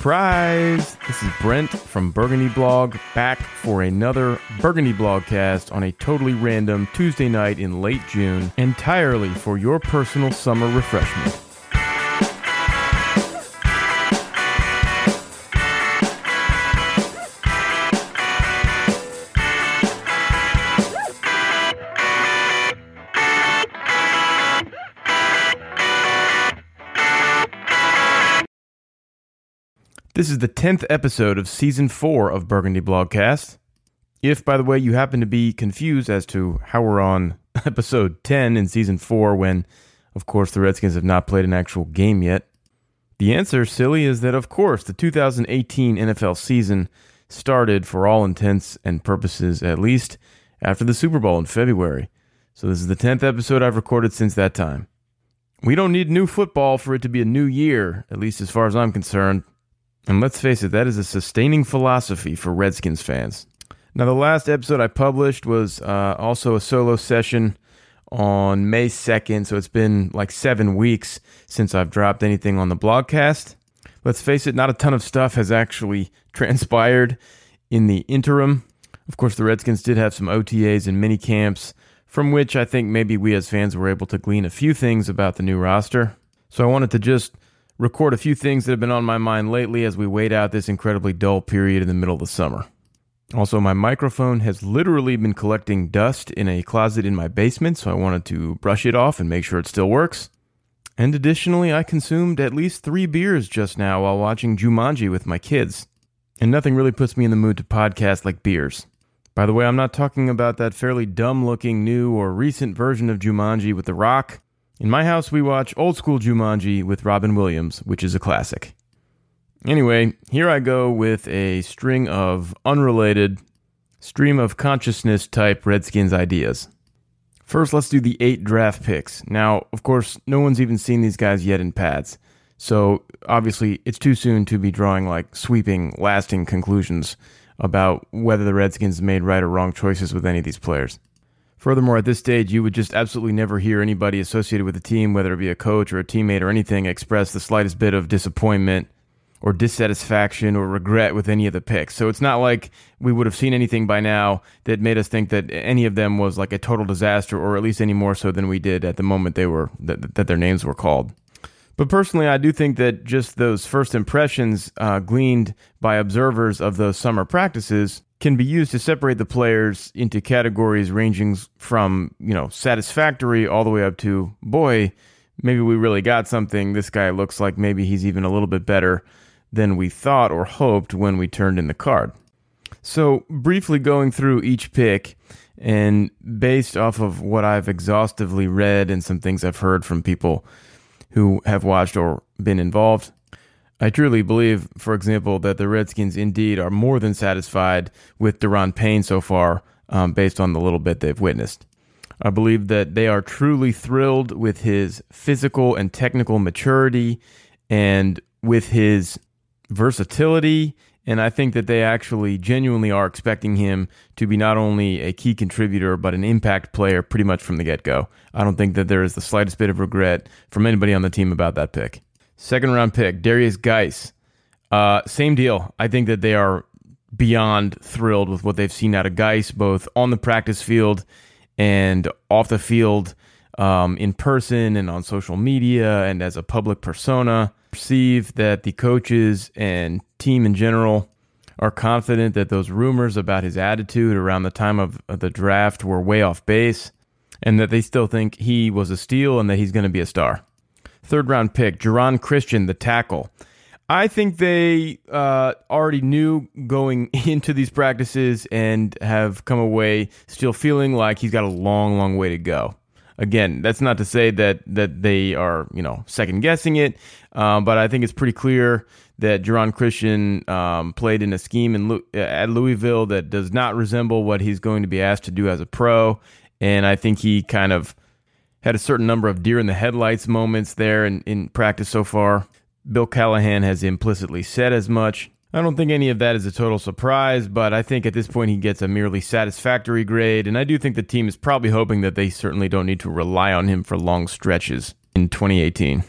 Surprise! This is Brent from Burgundy Blog back for another Burgundy Blogcast on a totally random Tuesday night in late June, entirely for your personal summer refreshment. This is the 10th episode of season 4 of Burgundy Blogcast. If, by the way, you happen to be confused as to how we're on episode 10 in season 4 when, of course, the Redskins have not played an actual game yet, the answer, silly, is that, of course, the 2018 NFL season started for all intents and purposes, at least after the Super Bowl in February. So this is the 10th episode I've recorded since that time. We don't need new football for it to be a new year, at least as far as I'm concerned. And let's face it, that is a sustaining philosophy for Redskins fans. Now, the last episode I published was uh, also a solo session on May 2nd, so it's been like seven weeks since I've dropped anything on the blogcast. Let's face it, not a ton of stuff has actually transpired in the interim. Of course, the Redskins did have some OTAs and mini camps, from which I think maybe we as fans were able to glean a few things about the new roster. So I wanted to just record a few things that have been on my mind lately as we wait out this incredibly dull period in the middle of the summer. Also, my microphone has literally been collecting dust in a closet in my basement, so I wanted to brush it off and make sure it still works. And additionally, I consumed at least three beers just now while watching Jumanji with my kids. And nothing really puts me in the mood to podcast like beers. By the way, I'm not talking about that fairly dumb looking new or recent version of Jumanji with The Rock. In my house, we watch old school Jumanji with Robin Williams, which is a classic. Anyway, here I go with a string of unrelated, stream of consciousness type Redskins ideas. First, let's do the eight draft picks. Now, of course, no one's even seen these guys yet in pads. So, obviously, it's too soon to be drawing like sweeping, lasting conclusions about whether the Redskins made right or wrong choices with any of these players. Furthermore, at this stage, you would just absolutely never hear anybody associated with the team, whether it be a coach or a teammate or anything, express the slightest bit of disappointment or dissatisfaction or regret with any of the picks. So it's not like we would have seen anything by now that made us think that any of them was like a total disaster, or at least any more so than we did at the moment they were that, that their names were called. But personally, I do think that just those first impressions uh, gleaned by observers of those summer practices can be used to separate the players into categories ranging from, you know, satisfactory all the way up to, boy, maybe we really got something. This guy looks like maybe he's even a little bit better than we thought or hoped when we turned in the card. So, briefly going through each pick, and based off of what I've exhaustively read and some things I've heard from people who have watched or been involved, I truly believe, for example, that the Redskins indeed are more than satisfied with Daron Payne so far, um, based on the little bit they've witnessed. I believe that they are truly thrilled with his physical and technical maturity and with his versatility. And I think that they actually genuinely are expecting him to be not only a key contributor, but an impact player pretty much from the get go. I don't think that there is the slightest bit of regret from anybody on the team about that pick. Second round pick, Darius Guice. Uh, same deal. I think that they are beyond thrilled with what they've seen out of Guice, both on the practice field and off the field, um, in person and on social media and as a public persona. Perceive that the coaches and team in general are confident that those rumors about his attitude around the time of, of the draft were way off base and that they still think he was a steal and that he's going to be a star third round pick, Geron Christian, the tackle. I think they uh, already knew going into these practices and have come away still feeling like he's got a long, long way to go. Again, that's not to say that that they are you know second guessing it, uh, but I think it's pretty clear that Geron Christian um, played in a scheme in at Louisville that does not resemble what he's going to be asked to do as a pro, and I think he kind of had a certain number of deer in the headlights moments there in, in practice so far. Bill Callahan has implicitly said as much. I don't think any of that is a total surprise, but I think at this point he gets a merely satisfactory grade, and I do think the team is probably hoping that they certainly don't need to rely on him for long stretches in 2018.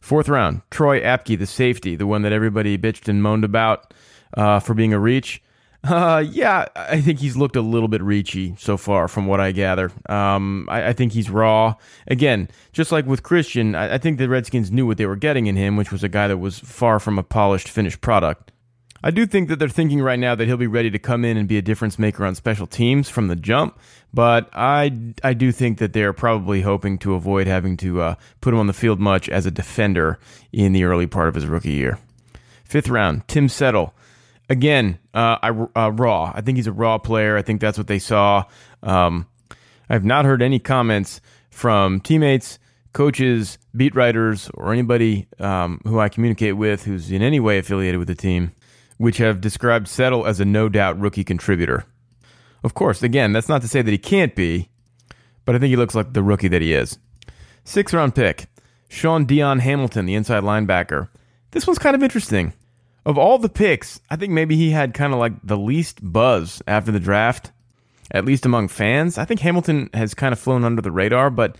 Fourth round, Troy Apke, the safety, the one that everybody bitched and moaned about uh, for being a reach. Uh, yeah, I think he's looked a little bit reachy so far, from what I gather. Um, I, I think he's raw. Again, just like with Christian, I, I think the Redskins knew what they were getting in him, which was a guy that was far from a polished, finished product. I do think that they're thinking right now that he'll be ready to come in and be a difference maker on special teams from the jump, but I, I do think that they're probably hoping to avoid having to uh, put him on the field much as a defender in the early part of his rookie year. Fifth round, Tim Settle. Again, uh, I, uh, raw. I think he's a raw player. I think that's what they saw. Um, I've not heard any comments from teammates, coaches, beat writers, or anybody um, who I communicate with who's in any way affiliated with the team which have described Settle as a no doubt rookie contributor. Of course, again, that's not to say that he can't be, but I think he looks like the rookie that he is. Sixth round pick, Shaun Dion Hamilton, the inside linebacker. This one's kind of interesting. Of all the picks, I think maybe he had kind of like the least buzz after the draft, at least among fans. I think Hamilton has kind of flown under the radar, but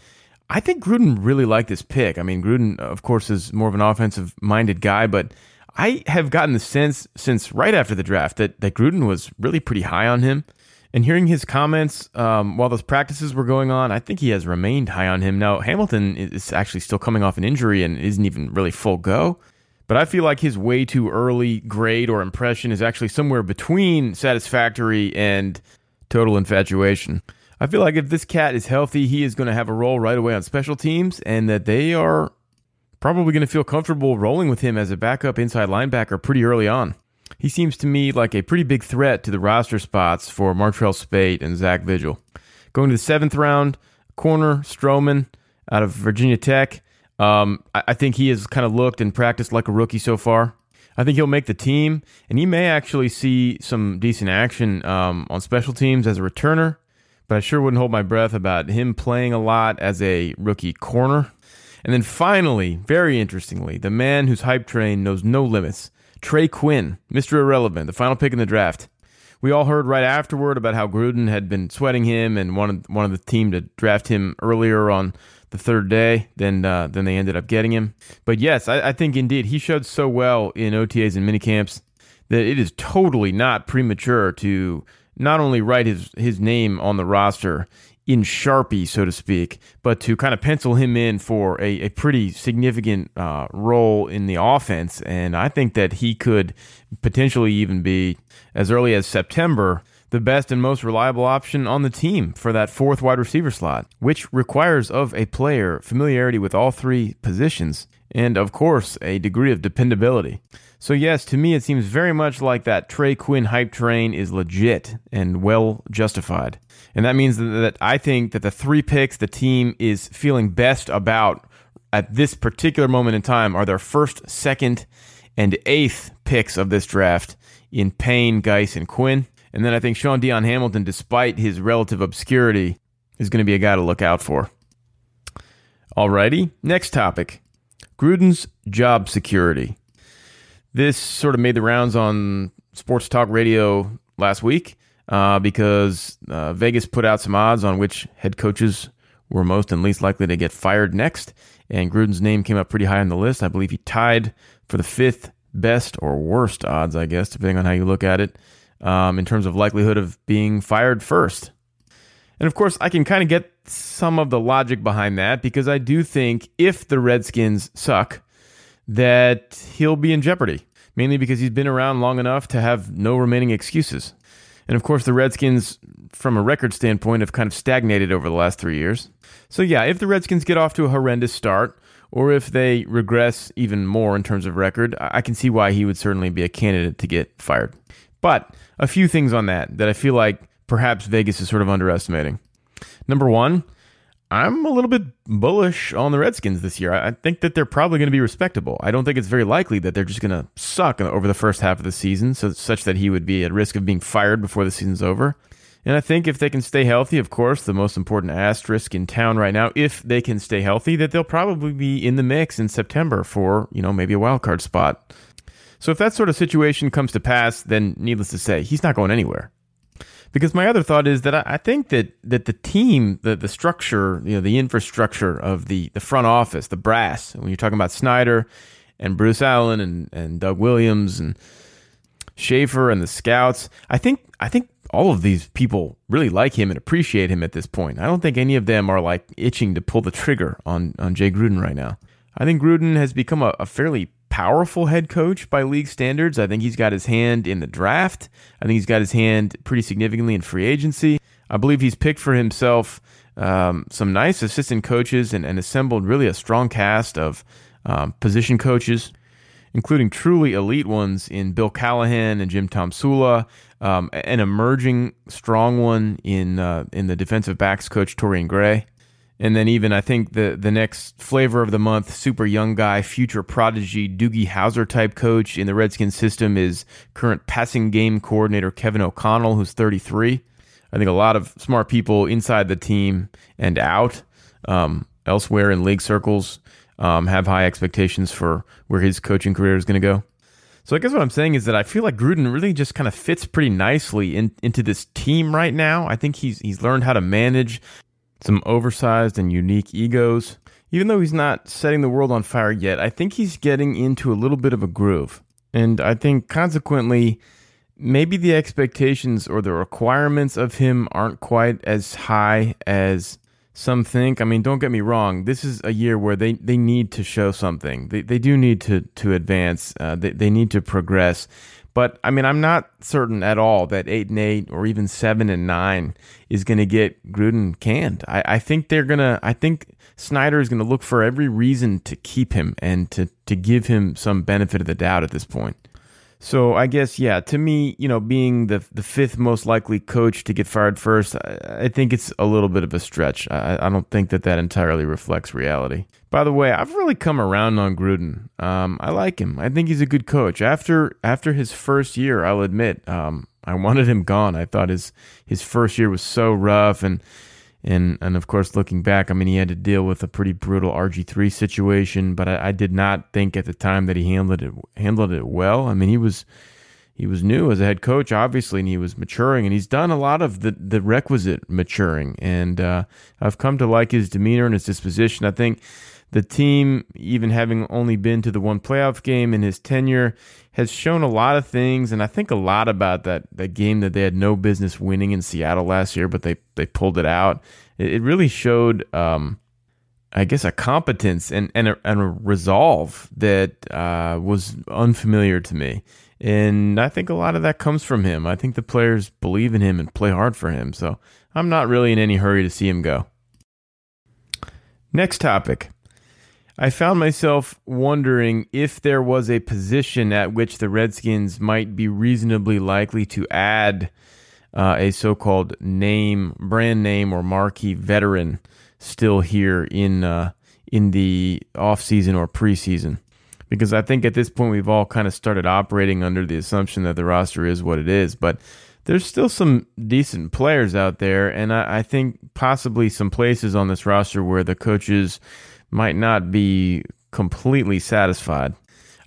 I think Gruden really liked this pick. I mean, Gruden, of course, is more of an offensive minded guy, but I have gotten the sense since right after the draft that, that Gruden was really pretty high on him. And hearing his comments um, while those practices were going on, I think he has remained high on him. Now, Hamilton is actually still coming off an injury and isn't even really full go. But I feel like his way too early grade or impression is actually somewhere between satisfactory and total infatuation. I feel like if this cat is healthy, he is going to have a role right away on special teams, and that they are probably going to feel comfortable rolling with him as a backup inside linebacker pretty early on. He seems to me like a pretty big threat to the roster spots for Martrell Spaight and Zach Vigil. Going to the seventh round, corner Stroman out of Virginia Tech. Um, I, I think he has kind of looked and practiced like a rookie so far. I think he'll make the team, and he may actually see some decent action um, on special teams as a returner. But I sure wouldn't hold my breath about him playing a lot as a rookie corner. And then finally, very interestingly, the man whose hype train knows no limits, Trey Quinn, Mr. Irrelevant, the final pick in the draft. We all heard right afterward about how Gruden had been sweating him and wanted wanted the team to draft him earlier on the third day than uh, than they ended up getting him. But yes, I, I think indeed he showed so well in OTAs and minicamps that it is totally not premature to not only write his his name on the roster in Sharpie, so to speak, but to kind of pencil him in for a, a pretty significant uh, role in the offense. And I think that he could potentially even be, as early as September, the best and most reliable option on the team for that fourth wide receiver slot, which requires of a player familiarity with all three positions and, of course, a degree of dependability. So, yes, to me, it seems very much like that Trey Quinn hype train is legit and well justified. And that means that I think that the three picks the team is feeling best about at this particular moment in time are their first, second, and eighth picks of this draft in Payne, Guice, and Quinn. And then I think Shaun Dion Hamilton, despite his relative obscurity, is going to be a guy to look out for. Alrighty, next topic Gruden's job security. This sort of made the rounds on Sports Talk Radio last week uh, because uh, Vegas put out some odds on which head coaches were most and least likely to get fired next. And Gruden's name came up pretty high on the list. I believe he tied for the fifth best or worst odds, I guess, depending on how you look at it, um, in terms of likelihood of being fired first. And of course, I can kind of get some of the logic behind that because I do think if the Redskins suck, that he'll be in jeopardy, mainly because he's been around long enough to have no remaining excuses. And of course, the Redskins, from a record standpoint, have kind of stagnated over the last three years. So, yeah, if the Redskins get off to a horrendous start, or if they regress even more in terms of record, I can see why he would certainly be a candidate to get fired. But a few things on that that I feel like perhaps Vegas is sort of underestimating. Number one, I'm a little bit bullish on the Redskins this year. I think that they're probably going to be respectable. I don't think it's very likely that they're just going to suck over the first half of the season, so such that he would be at risk of being fired before the season's over. And I think if they can stay healthy, of course, the most important asterisk in town right now, if they can stay healthy, that they'll probably be in the mix in September for, you know, maybe a wild card spot. So if that sort of situation comes to pass, then needless to say, he's not going anywhere. Because my other thought is that I, think that that the team, the the structure, you know, the infrastructure of the the front office, the brass. When you're talking about Snyder and Bruce Allen and and Doug Williams and Schaefer and the scouts, I think I think all of these people really like him and appreciate him at this point. I don't think any of them are like itching to pull the trigger on on Jay Gruden right now. I think Gruden has become a, a fairly powerful head coach by league standards. I think he's got his hand in the draft. I think he's got his hand pretty significantly in free agency. I believe he's picked for himself um, some nice assistant coaches and, and, assembled really a strong cast of um, position coaches, including truly elite ones in Bill Callahan and Jim Tomsula, um, an emerging strong one in uh, in the defensive backs coach Torian Gray. And then even I think the the next flavor of the month, super young guy, future prodigy, Doogie Howser type coach in the Redskins system is current passing game coordinator Kevin O'Connell, who's 33. I think a lot of smart people inside the team and out um, elsewhere in league circles um, have high expectations for where his coaching career is going to go. So I guess what I'm saying is that I feel like Gruden really just kind of fits pretty nicely in, into this team right now. I think he's he's learned how to manage some oversized and unique egos. Even though he's not setting the world on fire yet, I think he's getting into a little bit of a groove. And I think consequently, maybe the expectations or the requirements of him aren't quite as high as some think. I mean, don't get me wrong. This is a year where they, they need to show something. They, they do need to, to advance. Uh, they, they need to progress. But I mean, I'm not certain at all that eight and eight or even seven and nine is going to get Gruden canned. I, I think they're gonna. I think Snyder is going to look for every reason to keep him and to to give him some benefit of the doubt at this point. So I guess yeah, to me, you know, being the the fifth most likely coach to get fired first, I, I think it's a little bit of a stretch. I, I, don't think that that entirely reflects reality. By the way, I've really come around on Gruden. Um, I like him. I think he's a good coach. After after his first year, I'll admit, um, I wanted him gone. I thought his his first year was so rough and and and of course, looking back, I mean, he had to deal with a pretty brutal RG three situation. But I, I, did not think at the time that he handled it handled it well. I mean, he was he was new as a head coach, obviously, and he was maturing, and he's done a lot of the the requisite maturing. And uh, I've come to like his demeanor and his disposition. I think the team, even having only been to the one playoff game in his tenure, has shown a lot of things, and I think a lot about that that game that they had no business winning in Seattle last year, but they they pulled it out. It, it really showed, um, I guess, a competence and and a, and a resolve that uh, was unfamiliar to me. And I think a lot of that comes from him. I think the players believe in him and play hard for him. So I'm not really in any hurry to see him go. Next topic. I found myself wondering if there was a position at which the Redskins might be reasonably likely to add uh, a so called name, brand name, or marquee veteran still here in, uh, in the offseason or preseason. Because I think at this point we've all kind of started operating under the assumption that the roster is what it is. But there's still some decent players out there, and I, I think possibly some places on this roster where the coaches might not be completely satisfied.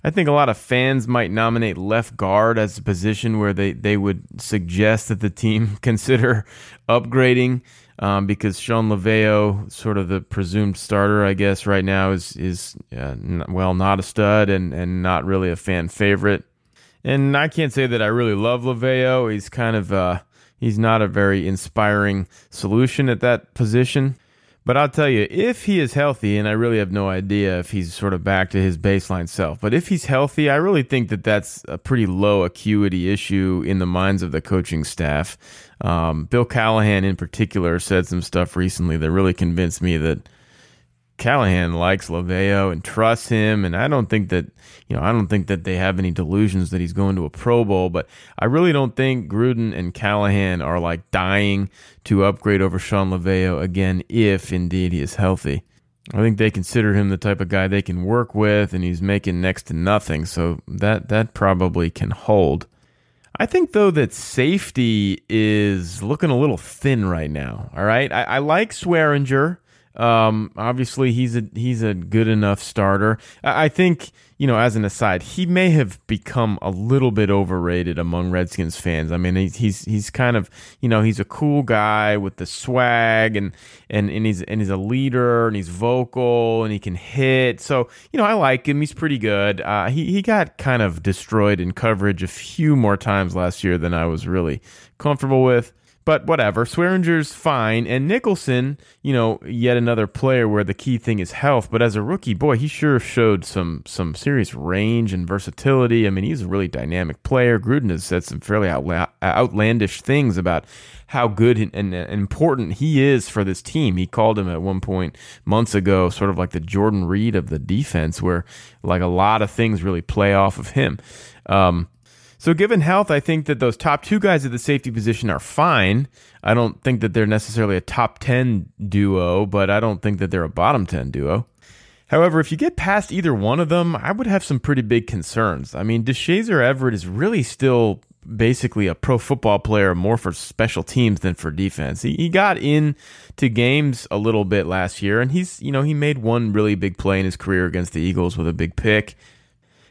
I think a lot of fans might nominate left guard as a position where they, they would suggest that the team consider upgrading um, because Shawn Lauvao, sort of the presumed starter, I guess, right now is is uh, well not a stud and, and not really a fan favorite. And I can't say that I really love Lauvao. He's kind of uh, he's not a very inspiring solution at that position. But I'll tell you, if he is healthy, and I really have no idea if he's sort of back to his baseline self, but if he's healthy, I really think that that's a pretty low acuity issue in the minds of the coaching staff. Um, Bill Callahan, in particular, said some stuff recently that really convinced me that Callahan likes Lauvao and trusts him, and I don't think that you know I don't think that they have any delusions that he's going to a Pro Bowl. But I really don't think Gruden and Callahan are like dying to upgrade over Shawn Lauvao again if indeed he is healthy. I think they consider him the type of guy they can work with, and he's making next to nothing, so that that probably can hold. I think though that safety is looking a little thin right now. All right, I, I like Swearinger. Um, obviously, he's a he's a good enough starter. I, think you know, as an aside, he may have become a little bit overrated among Redskins fans. I mean, he's he's, he's kind of you know he's a cool guy with the swag and and and he's and he's a leader and he's vocal and he can hit. So you know, I like him. He's pretty good. Uh, he he got kind of destroyed in coverage a few more times last year than I was really comfortable with. But whatever. Swearinger's fine. And Nicholson, you know, yet another player where the key thing is health. But as a rookie, boy, he sure showed some some serious range and versatility. I mean, he's a really dynamic player. Gruden has said some fairly outla- outlandish things about how good and, and, important he is for this team. He called him at one point months ago, sort of like the Jordan Reed of the defense, where like a lot of things really play off of him. Um, so, given health, I think that those top two guys at the safety position are fine. I don't think that they're necessarily a top 10 duo, but I don't think that they're a bottom 10 duo. However, if you get past either one of them, I would have some pretty big concerns. I mean, Deshazor Everett is really still basically a pro football player more for special teams than for defense. He, he got into games a little bit last year, and he's, you know, he made one really big play in his career against the Eagles with a big pick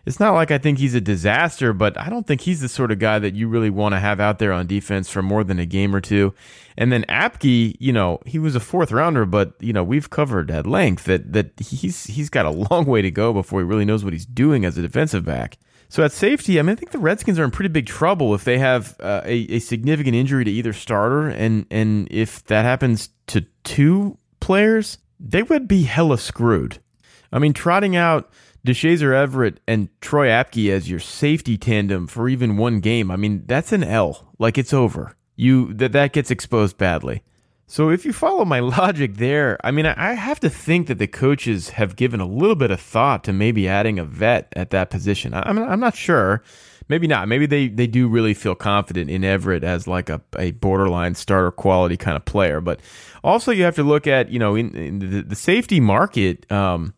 it's not like I think he's a disaster, but I don't think he's the sort of guy that you really want to have out there on defense for more than a game or two. And then Apke, you know, he was a fourth rounder, but you know we've covered at length that that he's he's got a long way to go before he really knows what he's doing as a defensive back. So at safety, I mean, I think the Redskins are in pretty big trouble if they have uh, a, a significant injury to either starter, and and if that happens to two players, they would be hella screwed. I mean, trotting out Deshazor Everett and Troy Apke as your safety tandem for even one game, I mean, that's an L. Like it's over. You that that gets exposed badly. So if you follow my logic there, I mean, I have to think that the coaches have given a little bit of thought to maybe adding a vet at that position. I'm I'm not sure. Maybe not. Maybe they, they do really feel confident in Everett as like a, a borderline starter quality kind of player. But also you have to look at, you know, in, in the, the safety market, um,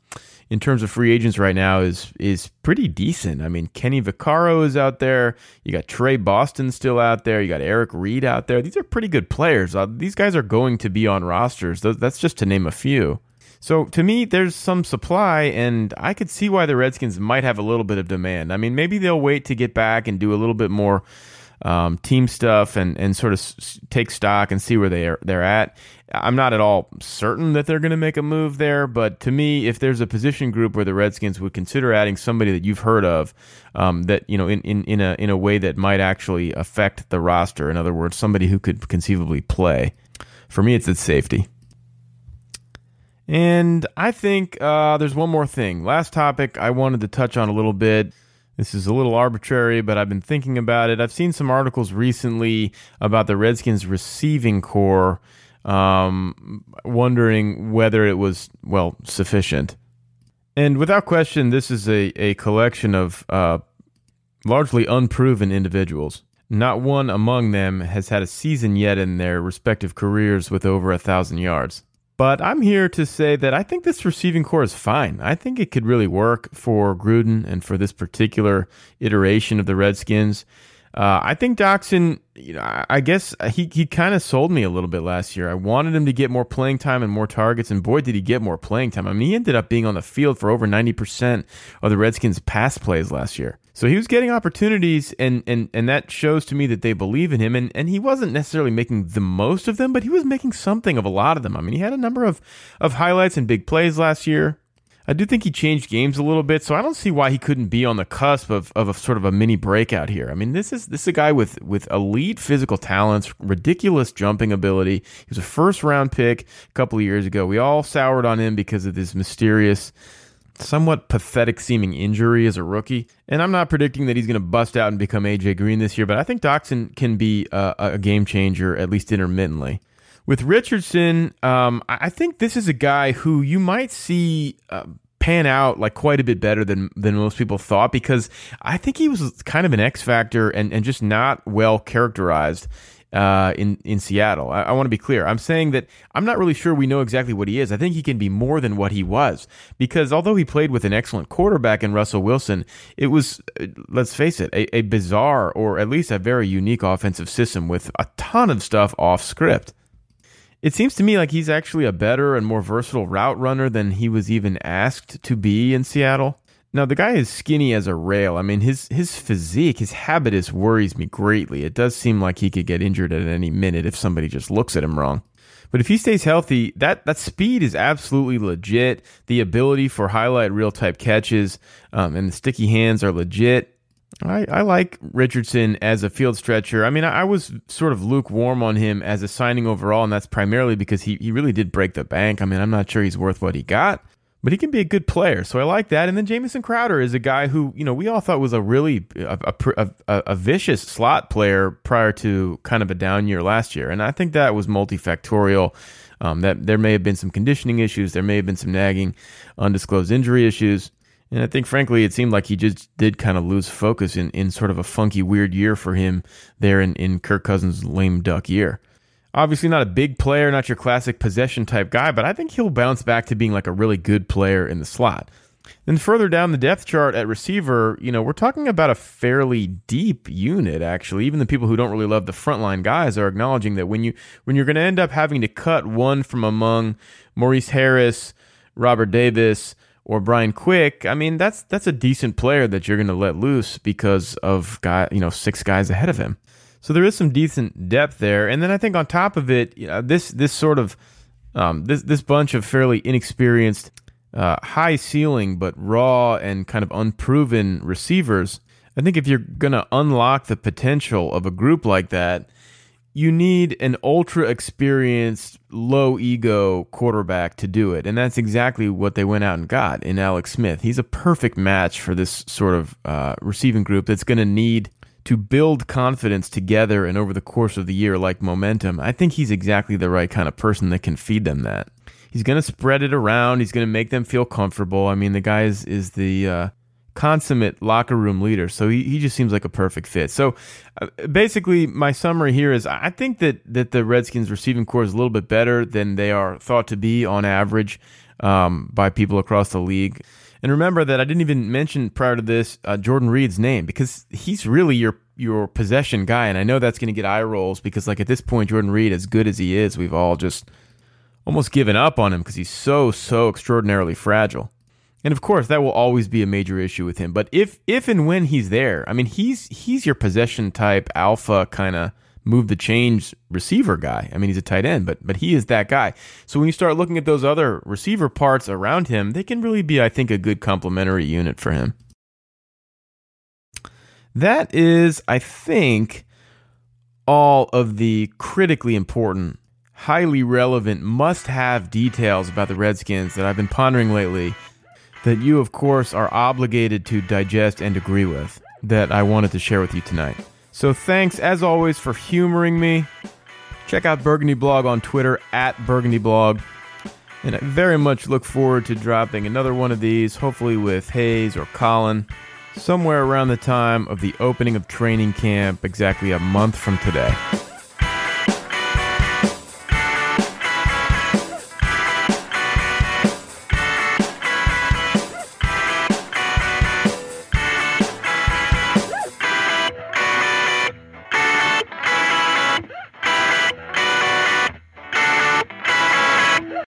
in terms of free agents right now is is pretty decent. I mean, Kenny Vaccaro is out there. You got Tre Boston still out there. You got Eric Reid out there. These are pretty good players. Uh, these guys are going to be on rosters. That's just to name a few. So to me, there's some supply, and I could see why the Redskins might have a little bit of demand. I mean, maybe they'll wait to get back and do a little bit more um, team stuff and, and sort of s- take stock and see where they are, they're at. I'm not at all certain that they're going to make a move there, but to me, if there's a position group where the Redskins would consider adding somebody that you've heard of, um, that you know, in, in, in a in a way that might actually affect the roster, in other words, somebody who could conceivably play, for me, it's at safety. And I think uh, there's one more thing. Last topic I wanted to touch on a little bit. This is a little arbitrary, but I've been thinking about it. I've seen some articles recently about the Redskins receiving corps, um, wondering whether it was, well, sufficient. And without question, this is a, a collection of uh, largely unproven individuals. Not one among them has had a season yet in their respective careers with over a thousand yards. But I'm here to say that I think this receiving corps is fine. I think it could really work for Gruden and for this particular iteration of the Redskins. Uh, I think Doctson, you know, I guess he, he kind of sold me a little bit last year. I wanted him to get more playing time and more targets, and boy, did he get more playing time. I mean, he ended up being on the field for over 90% of the Redskins' pass plays last year. So he was getting opportunities, and, and, and that shows to me that they believe in him. And, and he wasn't necessarily making the most of them, but he was making something of a lot of them. I mean, he had a number of, of highlights and big plays last year. I do think he changed games a little bit, so I don't see why he couldn't be on the cusp of, of a sort of a mini breakout here. I mean, this is this is a guy with with elite physical talents, ridiculous jumping ability. He was a first round pick a couple of years ago. We all soured on him because of this mysterious, somewhat pathetic seeming injury as a rookie. And I'm not predicting that he's going to bust out and become AJ Green this year, but I think Doctson can be a, a game changer at least intermittently. With Richardson, um, I think this is a guy who you might see uh, pan out like quite a bit better than than most people thought because I think he was kind of an X factor and, and just not well characterized. Uh, in in Seattle, I, I want to be clear. I'm saying that I'm not really sure we know exactly what he is. I think he can be more than what he was because although he played with an excellent quarterback in Russell Wilson, it was uh, let's face it, a, a bizarre or at least a very unique offensive system with a ton of stuff off script. It seems to me like he's actually a better and more versatile route runner than he was even asked to be in Seattle. Now the guy is skinny as a rail. I mean his his physique, his habitus worries me greatly. It does seem like he could get injured at any minute if somebody just looks at him wrong. But if he stays healthy, that that speed is absolutely legit. The ability for highlight reel type catches um, and the sticky hands are legit. I, I like Richardson as a field stretcher. I mean, I, I, was sort of lukewarm on him as a signing overall, and that's primarily because he, he really did break the bank. I mean, I'm not sure he's worth what he got, but he can be a good player. So I like that. And then Jamison Crowder is a guy who, you know, we all thought was a really a, a, a, a vicious slot player prior to kind of a down year last year. And I think that was multifactorial. Um, that there may have been some conditioning issues, there may have been some nagging, undisclosed injury issues. And I think, frankly, it seemed like he just did kind of lose focus in, in sort of a funky, weird year for him there in, in Kirk Cousins' lame duck year. Obviously, not a big player, not your classic possession type guy, but I think he'll bounce back to being like a really good player in the slot. Then further down the depth chart at receiver, you know, we're talking about a fairly deep unit actually. Even the people who don't really love the frontline guys are acknowledging that when you when you're going to end up having to cut one from among Maurice Harris, Robert Davis, or Brian Quick, I mean that's that's a decent player that you're going to let loose because of guy, you know, six guys ahead of him. So there is some decent depth there, and then I think on top of it, you know, this this sort of um, this this bunch of fairly inexperienced, uh, high ceiling but raw and kind of unproven receivers. I think if you're going to unlock the potential of a group like that, you need an ultra experienced, low ego quarterback to do it. And that's exactly what they went out and got in Alex Smith. He's a perfect match for this sort of uh, receiving group that's going to need to build confidence together and over the course of the year like momentum. I think he's exactly the right kind of person that can feed them that. He's going to spread it around. He's going to make them feel comfortable. I mean, the guy is, is the. Uh, consummate locker room leader. So he, he just seems like a perfect fit. So uh, basically, my summary here is I think that, that the Redskins receiving corps is a little bit better than they are thought to be on average um, by people across the league. And remember that I didn't even mention prior to this uh, Jordan Reed's name because he's really your your possession guy, and I know that's going to get eye rolls because like at this point, Jordan Reed, as good as he is, we've all just almost given up on him because he's so so extraordinarily fragile. And of course, that will always be a major issue with him. But if if and when he's there, I mean, he's he's your possession type alpha kind of move the change receiver guy. I mean, he's a tight end, but but he is that guy. So when you start looking at those other receiver parts around him, they can really be, I think, a good complementary unit for him. That is, I think, all of the critically important, highly relevant, must have details about the Redskins that I've been pondering lately that you, of course, are obligated to digest and agree with that I wanted to share with you tonight. So thanks, as always, for humoring me. Check out Burgundy Blog on Twitter at Burgundy Blog. And I very much look forward to dropping another one of these, hopefully with Hayes or Colin, somewhere around the time of the opening of training camp, exactly a month from today.